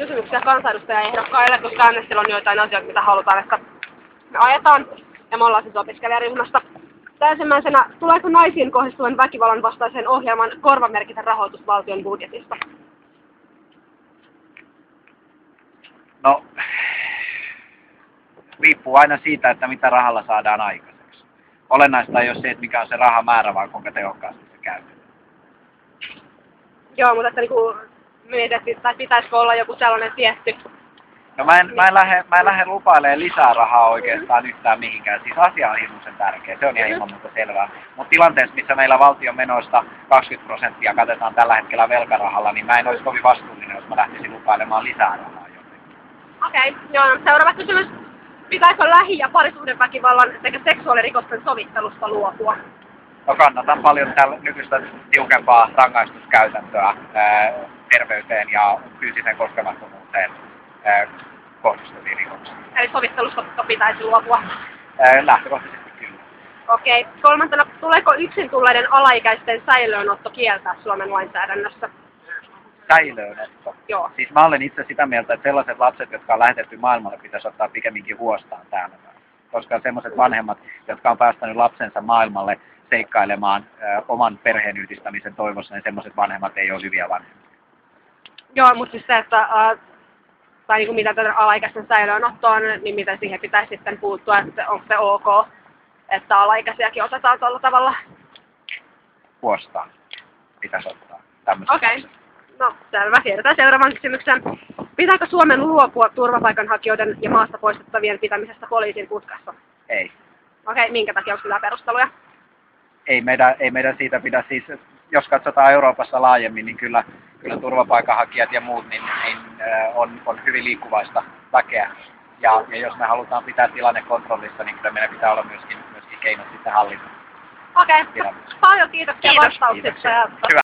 kysymyksiä kansanedustajaehdokkaille, koska äänestäjillä on joitain asioita, mitä halutaan, että me ajetaan. Ja me ollaan siis opiskelijaryhmästä. Tää Ensimmäisenä, tuleeko naisiin kohdistuvan väkivallan vastaiseen ohjelman korvamerkitä rahoitus valtion budjetista? No, riippuu aina siitä, että mitä rahalla saadaan aikaiseksi. Olennaista ei ole se, että mikä on se rahamäärä, vaan kuinka tehokkaasti se käytetään. Joo, mutta että niinku mietittiin, tai pitäisikö olla joku sellainen tietty. No mä en, mä en lähde, mä en lähde lupailemaan lisää rahaa oikeastaan yhtään mihinkään. Siis asia on hirmuisen tärkeä, se on ihan ilman muuta selvää. Mutta tilanteessa, missä meillä valtion menoista 20 prosenttia katetaan tällä hetkellä velkarahalla, niin mä en olisi kovin vastuullinen, jos mä lähtisin lupailemaan lisää rahaa jotenkin. Okei, okay, joo, seuraava kysymys. Pitäisikö lähi- ja parisuhdeväkivallan sekä seksuaalirikosten sovittelusta luopua? No kannatan paljon tällä nykyistä tiukempaa rangaistuskäytäntöä terveyteen ja fyysiseen koskemattomuuteen kohdistuviin rikoksiin. Eli sovittelusta pitäisi luopua. Lähtökohtaisesti kyllä. Okei. Okay. Kolmantena, tuleeko yksin tulleiden alaikäisten säilöönotto kieltää Suomen lainsäädännössä? Säilöönotto. Joo. Siis mä olen itse sitä mieltä, että sellaiset lapset, jotka on lähetetty maailmalle, pitäisi ottaa pikemminkin huostaan täällä. Koska sellaiset vanhemmat, jotka on päästänyt lapsensa maailmalle seikkailemaan ö, oman perheen yhdistämisen toivossa, niin sellaiset vanhemmat ei ole hyviä vanhempia. Joo, mutta siis se, että äh, tai niin kuin mitä tätä alaikäisten säilöönottoa on, niin miten siihen pitäisi sitten puuttua, että onko se ok, että alaikäisiäkin otetaan tuolla tavalla. Huostaan pitäisi ottaa Okei. lapset. No, selvä. Siirrytään seuraavaan kysymykseen. Pitääkö Suomen luopua turvapaikanhakijoiden ja maasta poistettavien pitämisestä poliisin putkassa? Ei. Okei, minkä takia onko sillä perusteluja? ei meidän, ei meidän siitä pidä siis, jos katsotaan Euroopassa laajemmin, niin kyllä, kyllä turvapaikanhakijat ja muut niin, niin äh, on, on hyvin liikkuvaista väkeä. Ja, ja jos me halutaan pitää tilanne kontrollissa, niin kyllä meidän pitää olla myöskin, myöskin keinot sitten hallita. Okei, Kyllä. paljon kiitoksia Kiitos. vastauksista. Kiitoksia. Ja Hyvä.